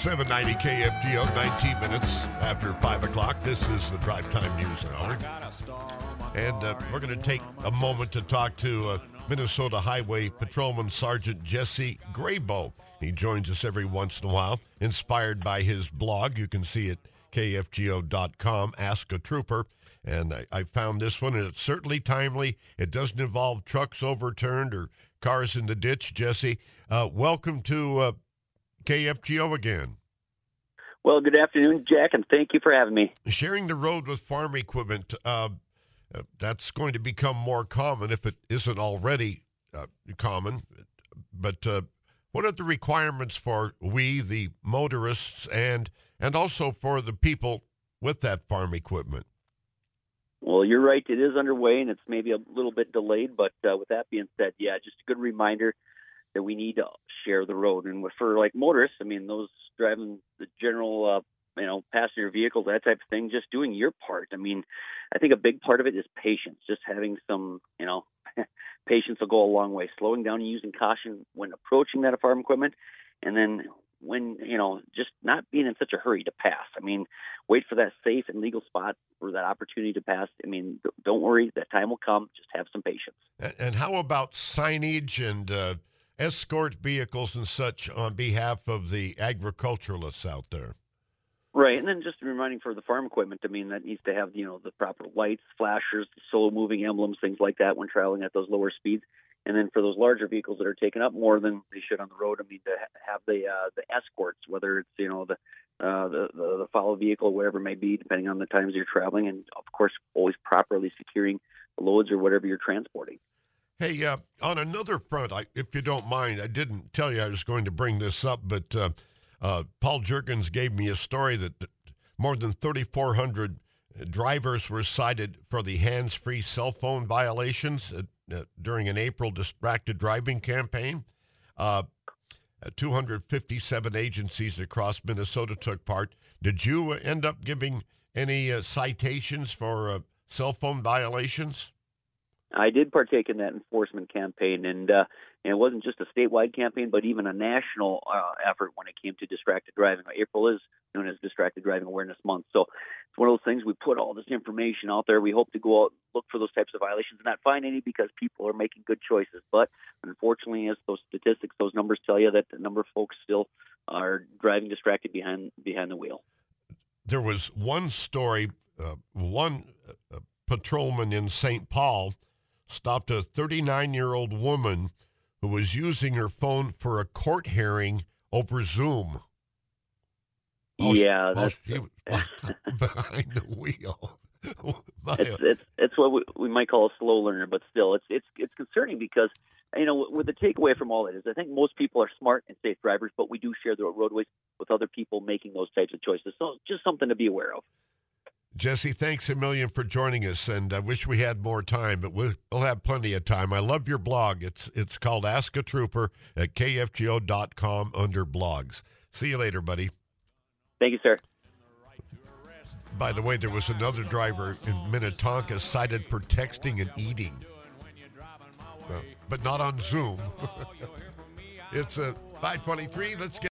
790 KFGO, 19 minutes after 5 o'clock. This is the Drive Time News Hour. And uh, we're going to take a moment to talk to uh, Minnesota Highway Patrolman Sergeant Jesse Grabow. He joins us every once in a while, inspired by his blog. You can see it kfgo.com, Ask a Trooper. And I, I found this one, and it's certainly timely. It doesn't involve trucks overturned or cars in the ditch. Jesse, uh, welcome to uh, KFGO again. Well, good afternoon, Jack, and thank you for having me. Sharing the road with farm equipment, uh, uh that's going to become more common if it isn't already uh, common. But uh, what are the requirements for we, the motorists, and and also for the people with that farm equipment? Well, you're right. It is underway, and it's maybe a little bit delayed. But uh, with that being said, yeah, just a good reminder that we need to share the road. And for like motorists, I mean, those driving the general, uh, you know, passenger vehicles, that type of thing, just doing your part. I mean, I think a big part of it is patience. Just having some, you know, patience will go a long way. Slowing down and using caution when approaching that farm equipment, and then when you know just not being in such a hurry to pass i mean wait for that safe and legal spot for that opportunity to pass i mean don't worry that time will come just have some patience and how about signage and uh, escort vehicles and such on behalf of the agriculturalists out there right and then just reminding for the farm equipment i mean that needs to have you know the proper lights flashers slow moving emblems things like that when traveling at those lower speeds and then for those larger vehicles that are taking up more than they should on the road, I mean to have the uh, the escorts, whether it's you know the, uh, the the the follow vehicle, whatever it may be, depending on the times you're traveling, and of course always properly securing the loads or whatever you're transporting. Hey, uh, on another front, I, if you don't mind, I didn't tell you I was going to bring this up, but uh, uh, Paul Jurgens gave me a story that more than 3,400 drivers were cited for the hands-free cell phone violations during an April distracted driving campaign. Uh, 257 agencies across Minnesota took part. Did you end up giving any uh, citations for uh, cell phone violations? I did partake in that enforcement campaign, and, uh, and it wasn't just a statewide campaign, but even a national uh, effort when it came to distracted driving. April is known as Distracted Driving Awareness Month, so it's one of those things. We put all this information out there. We hope to go out look for those types of violations and not find any because people are making good choices. But unfortunately, as those statistics, those numbers tell you that a number of folks still are driving distracted behind behind the wheel. There was one story, uh, one uh, patrolman in St. Paul stopped a 39 year old woman who was using her phone for a court hearing over Zoom. Oh, While yeah, oh, she, she was behind the wheel. it's, it's it's what we, we might call a slow learner, but still, it's it's it's concerning because you know with the takeaway from all it is, I think most people are smart and safe drivers, but we do share the roadways with other people making those types of choices. So just something to be aware of. Jesse, thanks a million for joining us, and I wish we had more time, but we'll, we'll have plenty of time. I love your blog. It's it's called Ask a Trooper at kfgo.com under blogs. See you later, buddy. Thank you, sir. By the way, there was another driver in Minnetonka cited for texting and eating, uh, but not on Zoom. it's a 523. Let's get